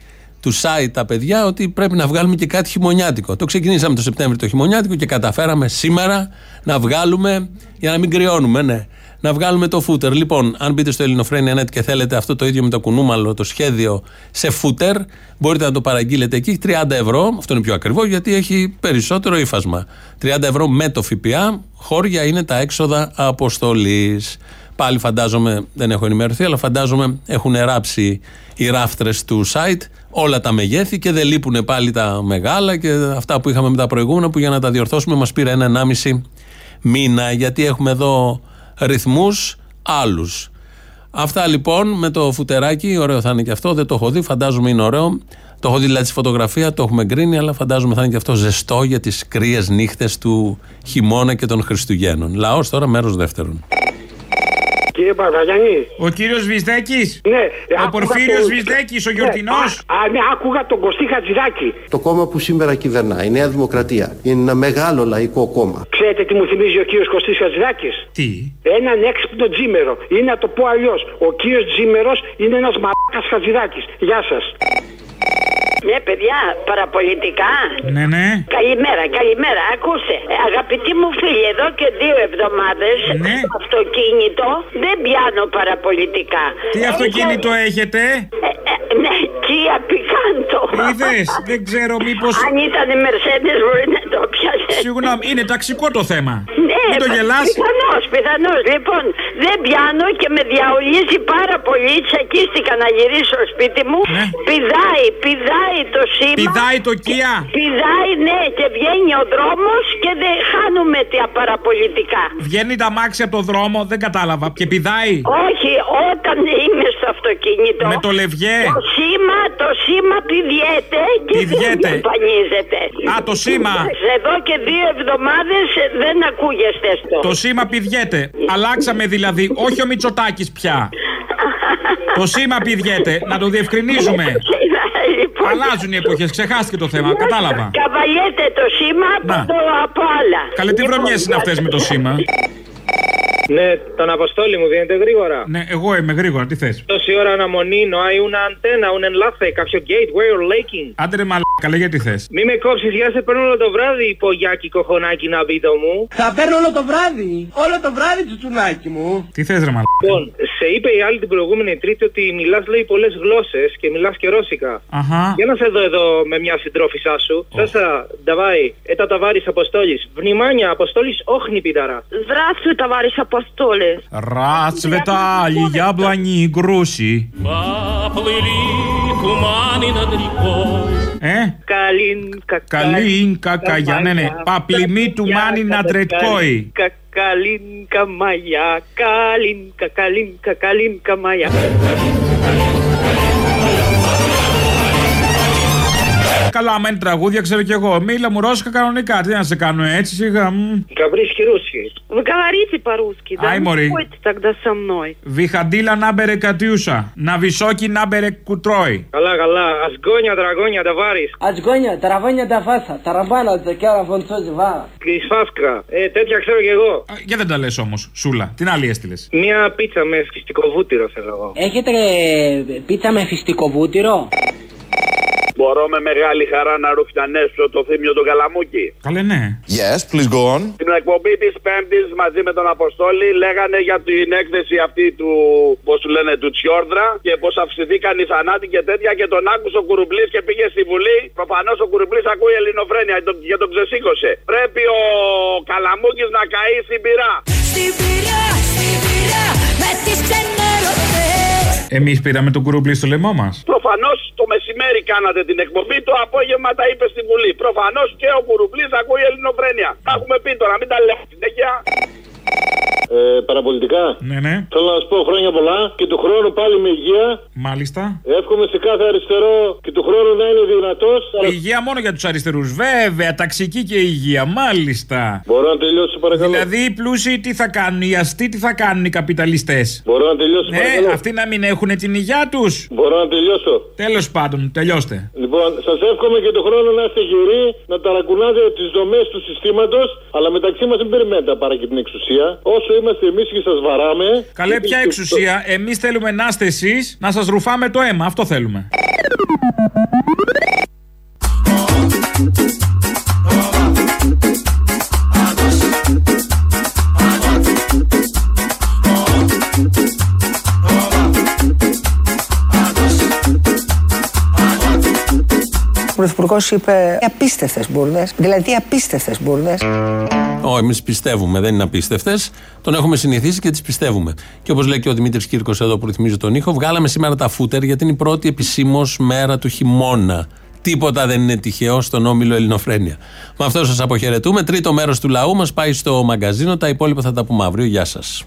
του site τα παιδιά ότι πρέπει να βγάλουμε και κάτι χειμωνιάτικο. Το ξεκινήσαμε το Σεπτέμβριο το χειμωνιάτικο και καταφέραμε σήμερα να βγάλουμε, για να μην κρυώνουμε, ναι, να βγάλουμε το φούτερ. Λοιπόν, αν μπείτε στο Ελληνοφρένια.net και θέλετε αυτό το ίδιο με το κουνούμαλο, το σχέδιο σε φούτερ, μπορείτε να το παραγγείλετε εκεί. 30 ευρώ, αυτό είναι πιο ακριβό γιατί έχει περισσότερο ύφασμα. 30 ευρώ με το ΦΠΑ, χώρια είναι τα έξοδα αποστολής. Πάλι φαντάζομαι, δεν έχω ενημερωθεί, αλλά φαντάζομαι έχουν ράψει οι ράφτρες του site όλα τα μεγέθη και δεν λείπουν πάλι τα μεγάλα και αυτά που είχαμε με τα προηγούμενα που για να τα διορθώσουμε μας πήρε ένα-ενάμιση μήνα γιατί έχουμε εδώ ρυθμούς άλλους. Αυτά λοιπόν με το φουτεράκι, ωραίο θα είναι και αυτό, δεν το έχω δει, φαντάζομαι είναι ωραίο. Το έχω δει δηλαδή στη φωτογραφία, το έχουμε γκρίνει, αλλά φαντάζομαι θα είναι και αυτό ζεστό για τις κρύες νύχτες του χειμώνα και των Χριστουγέννων. Λαός τώρα μέρος δεύτερον. Κύριε Παπαγιάννη. Ο κύριος Βυσδέκης. Ναι, Ο άκουγα Πορφύριος το- Βυσδέκης, ο Ναι, γιορτινός. α, α, ναι, άκουγα τον Κωστή Χατζηδάκη. Το κόμμα που σήμερα κυβερνά, η Νέα Δημοκρατία, είναι ένα μεγάλο λαϊκό κόμμα. Ξέρετε τι μου θυμίζει ο κύριος Κωστής Χατζηδάκης; Τι; Έναν έξυπνο τζίμερο. Ή να το πω αλλιώς. Ο κύριος Τζίμερος είναι ένας μαλάκας Χατζηδάκης. Γεια σας. Ναι, παιδιά, παραπολιτικά. Ναι, ναι. Καλημέρα, καλημέρα. Ακούστε, ε, αγαπητοί μου φίλοι, εδώ και δύο εβδομάδες Ναι. αυτοκίνητο δεν πιάνω παραπολιτικά. Τι αυτοκίνητο έχετε; Ε, ναι, Kia Picanto. Είδες, δεν ξέρω μήπω. Αν ήταν Mercedes μπορεί να το πιάσετε. Συγγνώμη, είναι ταξικό το θέμα. Ναι, Μην το γελάς. Πιθανώς, πιθανώς. Λοιπόν, δεν πιάνω και με διαολίζει πάρα πολύ. Τσακίστηκα να γυρίσω στο σπίτι μου. Πηδάει, πηδάει το σήμα. Πηδάει το Kia. Πηδάει, ναι, και βγαίνει ο δρόμος και δεν χάνουμε τα παραπολιτικά. Βγαίνει τα μάξι από το δρόμο, δεν κατάλαβα. Και πηδάει. Όχι, όταν είμαι στο αυτοκίνητο. Με το λευγέ. Το σήμα, το σήμα πηδιέται και Πηδιέται. δεν εμφανίζεται. Α, το σήμα. Εδώ και δύο εβδομάδες δεν ακούγεστε στο. Το σήμα πηδιέται. Αλλάξαμε δηλαδή, όχι ο Μητσοτάκης πια. Το σήμα πηδιέται. Να το διευκρινίζουμε. Λοιπόν, Αλλάζουν οι εποχές, ξεχάστηκε το θέμα, κατάλαβα. Καβαλιέται το σήμα από, Να. το, από άλλα. Καλέ, τι βρωμιές είναι αυτές με το σήμα; Ναι, τον Αποστόλη μου δίνετε γρήγορα. Ναι, εγώ είμαι γρήγορα, τι θες; Τόση ώρα αναμονή, no hay una antena, un enlace, κάποιο gate, where you're laking. Άντε ρε μαλάκα, λέγε τι θες. Μη με κόψεις, για σε παίρνω όλο το βράδυ, υπογιάκι κοχονάκι να μπει το μου. Θα παίρνω όλο το βράδυ. Όλο το βράδυ, τσουτσουνάκι μου. Τι θες ρε μαλάκα; Λοιπόν, σε είπε η άλλη την προηγούμενη Τρίτη ότι μιλάς, λέει, πολλές γλώσσες και μιλάς και ρώσικα. Αχα. Για να σε δω εδώ με μια συντρόφισά σου. Oh. Σάσα, νταβάη, έτα ταβάρις Αποστόλης. Βνημάνια, Αποστόλης, όχνη πιδαρά. Здравствуй, τα Αποστόλης. Расцветали яблони и груши. Ε; Καλήν, κακά. Καλήν, κακά. Ναι, ναι. Παπλημί του μάνι να τρετκόει. Καλην καμαία, καλην κα καλην κα. Καλά, άμα είναι τραγούδια, ξέρω κι εγώ. Μίλα μου ρώσικα κανονικά. Τι να σε κάνω έτσι, σιγά. μ. Гавришки русский. Вы говорите по-русски, да? Ай, Ну, Мори. спойте тогда со мной. Βιχαντίλα να μπερε κατιούσα. Να βυσόκι να μπερε κουτρόι. Καλά, καλά. Ασγόνια, δραγόνια, ταβάρι. Ατζγόνια, ταραβόνια τα φάσα. Ταραμπάλα, τσεκάρα, φωντσόζι, βάρα. Κρυσφάσκα. Ε, τέτοια ξέρω κι εγώ. Για δεν τα λε όμω, Σούλα. Την άλλη έστειλε. Μία πίτσα με φυστικό βούτυρο θέλω εγώ. Έχετε ε, πίτσα με φυστικό βούτυρο. Μπορώ με μεγάλη χαρά να ρουφιανέσω το θύμιο του Καλαμούκη. Καλέ, ναι. Yes, please go on. Στην εκπομπή της Πέμπτης μαζί με τον Αποστόλη λέγανε για την έκθεση αυτή του, πώς του λένε, του Τσιόρδρα και πω αυξηθήκαν οι θανάτοι και τέτοια και τον άκουσε ο Κουρουμπλή και πήγε στη Βουλή. Προφανώς ο Κουρουμπλή ακούει ελληνοφρένεια και τον- και τον ξεσήκωσε. Πρέπει ο Καλαμούκης να καεί στην πυρά. Στην πυρά, στην πυρά, Εμείς πήραμε τον κουρούμπλι στο λαιμό μας. Προφανώς το μεσημέρι κάνατε την εκπομπή, το απόγευμα τα είπε στη Βουλή. Προφανώς και ο Κουρουμπλή ακούει ελληνοφρένεια. Τα έχουμε πει τώρα, μην τα λέμε συνέχεια. Ε, παραπολιτικά. Ναι, ναι. Θέλω να σου πω χρόνια πολλά και του χρόνου πάλι με υγεία. Μάλιστα. Εύχομαι σε κάθε αριστερό και του χρόνου να είναι δυνατός. Υγεία μόνο για τους αριστερούς. Βέβαια, ταξική και υγεία. Μάλιστα. Μπορώ να τελειώσω, παρακαλώ. Δηλαδή, οι πλούσιοι τι θα κάνουν, οι αστεί τι θα κάνουν οι καπιταλιστές; Μπορώ να τελειώσω, Ναι, παρακαλώ. αυτοί να μην έχουν την υγεία τους. Μπορώ να τελειώσω. Τέλος πάντων, τελειώστε. Λοιπόν, σας εύχομαι και του χρόνου να είστε γεροί, να ταρακουνάτε τις δομές του συστήματος, αλλά μεταξύ μας μην περιμένετε να πάρει και την εξουσία. Όσο είμαστε εμείς και σας βαράμε. Καλέ, ποια εξουσία. Εμείς θέλουμε να είστε εσείς να σας ρουφάμε το αίμα. Αυτό θέλουμε. Ο Πρωθυπουργός είπε απίστευτες μπουρδες. Δηλαδή απίστευτες μπουρδες. Όχι, εμείς πιστεύουμε, δεν είναι απίστευτες. Τον έχουμε συνηθίσει και τις πιστεύουμε. Και όπως λέει και ο Δημήτρης Κύρκος εδώ που ρυθμίζει τον ήχο, βγάλαμε σήμερα τα φούτερ γιατί είναι η πρώτη επισήμως μέρα του χειμώνα. Τίποτα δεν είναι τυχαίο στον όμιλο Ελληνοφρένια. Με αυτό σας αποχαιρετούμε. Τρίτο μέρος του λαού μας πάει στο μαγκαζίνο. Τα υπόλοιπα θα τα πούμε αύριο. Γεια σας.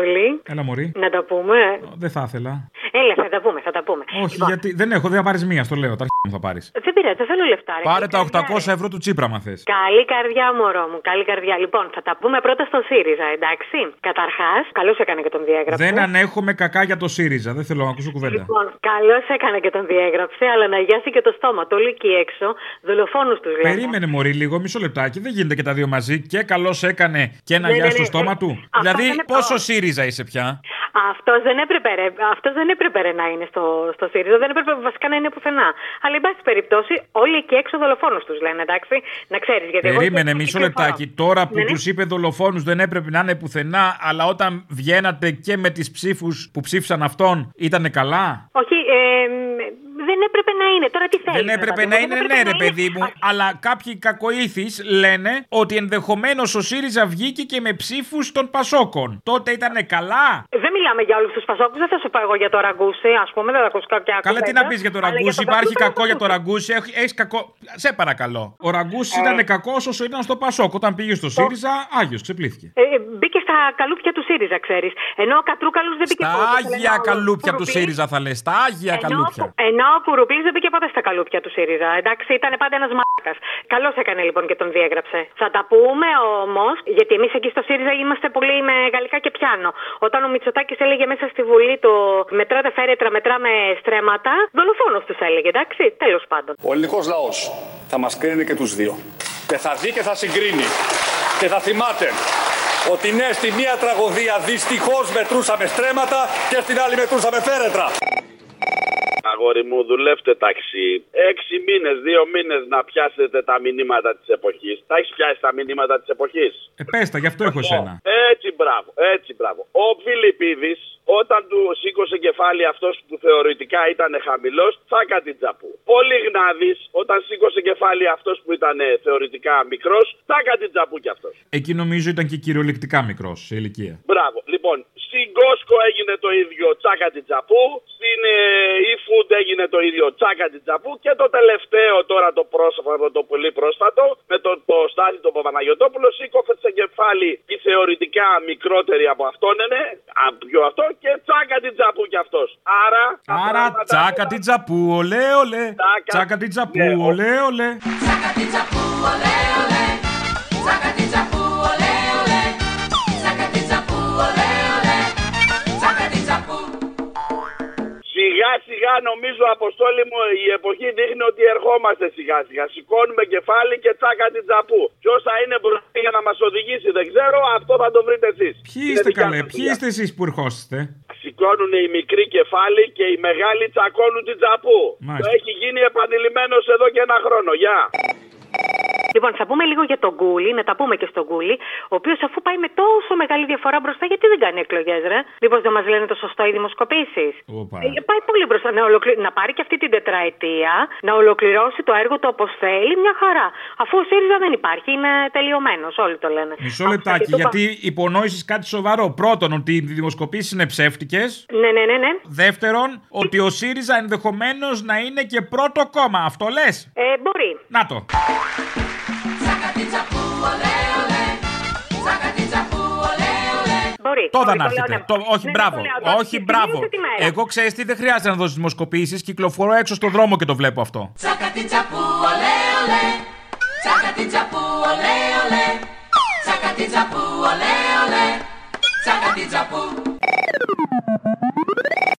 Αποστολή. Έλα, Μωρή. Να τα πούμε. Δεν θα ήθελα. Έλα, θα τα πούμε, θα τα πούμε. Όχι, γιατί δεν έχω, δεν θα πάρεις μία, στο λέω. Τα θα πάρεις. Δεν πειράζει, δεν θέλω λεφτά. Ρε. Πάρε Καλή τα καρδιά, 800 ευρώ του Τσίπρα, μα θες. Καλή καρδιά, μωρό μου. Καλή καρδιά. Λοιπόν, θα τα πούμε πρώτα στο ΣΥΡΙΖΑ, εντάξει. Καταρχάς, καλώς έκανε και τον διέγραψε. Δεν ανέχομαι κακά για το ΣΥΡΙΖΑ. Δεν θέλω να ακούσω κουβέντα. Λοιπόν, καλώς έκανε και τον διέγραψε, αλλά να γιάσει και το στόμα. Το όλοι εκεί έξω, δολοφόνους τους λένε. Περίμενε, Μωρή, λίγο, μισό λεπτάκι. Δεν γίνεται και τα δύο μαζί. Και καλώς έκανε και να Ναι, γιάσει ναι, το ναι. στόμα Ε, του. αυτό Δηλαδή, δεν είναι πόσο προ- ΣΥΡΙΖΑ είσαι πια. Αυτός δεν έπρεπε, ρε, αυτός δεν έπρεπε ρε, να είναι στο, στο ΣΥΡΙΖΑ, δεν έπρεπε βασικά να είναι πουθενά. Αλλά, εν πάση περιπτώσει, όλοι εκεί έξω δολοφόνους τους λένε, εντάξει. Να ξέρεις, γιατί. εγώ Περίμενε, και- μισό και- λεπτάκι. Τώρα που Ναι, ναι. τους είπε δολοφόνους δεν έπρεπε να είναι πουθενά, αλλά όταν βγαίνατε και με τις ψήφους που ψήφισαν αυτόν, ήταν καλά; Όχι, ε, δεν έπρεπε να είναι. Τώρα τι θέλεις. Δεν έπρεπε να είναι, ναι, ρε παιδί μου. Αλλά κάποιοι κακοήθεις λένε ότι ενδεχομένως ο ΣΥΡΙΖΑ βγήκε και με ψήφους των Πασόκων. Τότε ήταν καλά; Δεν μιλάμε για όλους τους Πασόκους, δεν θα σου πω εγώ για το ραγκούσι, ας πούμε, δεν θα ακούσω κάποια Καλά, τι κουβέντα. να πεις για το Αλλά ραγκούσι. τον Υπάρχει Πασόκο κακό για το ραγκούσι. Έχεις κακό. Σε παρακαλώ. Ο ραγκούσι Ε. ήταν κακός όσο ήταν στο Πασόκ. Όταν πήγε στο ΣΥΡΙΖΑ, άγιος, ξεπλήθηκε. Ε, ε, μπήκε στα καλούπια του ΣΥΡΙΖΑ, ξέρεις. Ενώ ο Κατρούκαλος δεν μπήκε Τα ποτέ. άγια Ενώ ο καλούπια του Κουρουπής- ΣΥΡΙΖα θα λες. Τα άγια Ενώ, καλούπια. ενώ ο Κουρουπή δεν μπήκε ποτέ στα καλούπια του ΣΥΡΙΖΑ. Εντάξει, ήταν πάντα ένας μάκα. Καλώ έκανε λοιπόν και τον διέγραψε. Θα τα πούμε όμως, γιατί εμείς εκεί στο ΣΥΡΙΖΑ είμαστε πολύ με γαλλικά και πιάνο. Όταν ο Μητσοτάκης έλεγε μέσα στη Βουλή το μετράτε φέρετρα, μετράμε στρέμματα, δολοφόνος τους έλεγε, εντάξει. Τέλος πάντων. Ο ελληνικός λαός θα μας κρίνει και τους δύο. Και θα δει και θα συγκρίνει. Και θα θυμάται ότι ναι, στη μία τραγωδία δυστυχώς μετρούσαμε στρέμματα και στην άλλη μετρούσαμε φέρετρα. Αγόρι μου, δουλεύτε ταξί. Έξι μήνες, δύο μήνες να πιάσετε τα μηνύματα της εποχής. Τα έχεις πιάσει τα μηνύματα της εποχής; Ε, πες τα, γι' αυτό έχω εσένα. Έτσι μπράβο, έτσι μπράβο. Ο Φιλιππίδης, όταν του σήκωσε κεφάλι αυτός που θεωρητικά ήταν χαμηλός, τσάκα την τζαπού. Ο Λιγνάδης, όταν σήκωσε κεφάλι αυτός που ήταν ε, θεωρητικά μικρός, τσάκα την τζαπού κι αυτός. Εκεί νομίζω ήταν και κυριολεκτικά μικρός σε ηλικία. Μπράβο. Λοιπόν, στην Κόσκο έγινε το ίδιο τσάκα την τζαπού. Στην ε, eFood έγινε το ίδιο τσάκα την τζαπού. Και το τελευταίο τώρα το πρόσφατο, το πολύ πρόσφατο, με το, το Στάθη τον Παπαναγιοτόπουλο, σήκωσε κεφάλι η θεωρητικά μικρότερη από αυτόν είναι, α, πιο αυτό, και τσάκα την τζαπού κι αυτός. Άρα. τα Άρα πράγματα- τσάκα την τσαπού, ολέ ολέ. Τσάκα την τσαπού, Ναι, ο- ολέ ολέ. Σιγά σιγά νομίζω Αποστόλη μου η εποχή δείχνει ότι ερχόμαστε σιγά σιγά. Σηκώνουμε κεφάλι και τσάκα την τζαπού. Ποιος θα είναι μπροστά για να μας οδηγήσει δεν ξέρω, αυτό θα το βρείτε εσείς. Ποιοι είστε καλέ, ποιοι είστε εσείς που ερχόσαστε; Σηκώνουν οι μικροί κεφάλι και οι μεγάλοι τσακώνουν την τζαπού. Μάλιστα. Το έχει γίνει επανειλημμένος εδώ και ένα χρόνο. Γεια. Λοιπόν, θα πούμε λίγο για τον Γκούλι, να τα πούμε και στον Γκούλι, ο οποίος αφού πάει με τόσο μεγάλη διαφορά μπροστά, γιατί δεν κάνει εκλογές, ρε; Μήπω δεν μας λένε το σωστό οι δημοσκοπήσεις. Οπα. Ε, πάει πολύ μπροστά. Να, ολοκλη- να πάρει και αυτή την τετραετία, να ολοκληρώσει το έργο του όπως θέλει, μια χαρά. Αφού ο ΣΥΡΙΖΑ δεν υπάρχει, είναι τελειωμένος, όλοι το λένε. Μισό Αυτό λεπτάκι, και το γιατί υπονόησε κάτι σοβαρό. Πρώτον, ότι οι δημοσκοπήσεις είναι ψεύτικες. πα- Ναι, ναι, ναι, ναι. Δεύτερον, ότι ο ΣΥΡΙΖΑ ενδεχομένως να είναι και πρώτο κόμμα. Αυτό λες; Ε, μπορεί. Να το. Μπορεί. Τότε Μπορεί, να το λέω, έρθετε. ναι. Το- όχι, Ναι, μπράβο. ναι, το λέω. όχι, Τη- τη μπράβο. μίλησε τη μέρα. Εγώ ξέρεις τι δεν χρειάζεται να δώσεις δημοσκοπήσεις. Κυκλοφορώ έξω στον δρόμο και το βλέπω αυτό. Τσάκα την τσαπού, ολέ, ολέ. Τσάκα την τσαπού, ολέ, ολέ. Τσάκα την τσαπού, ολέ, ολέ. Τσάκα την τσαπού.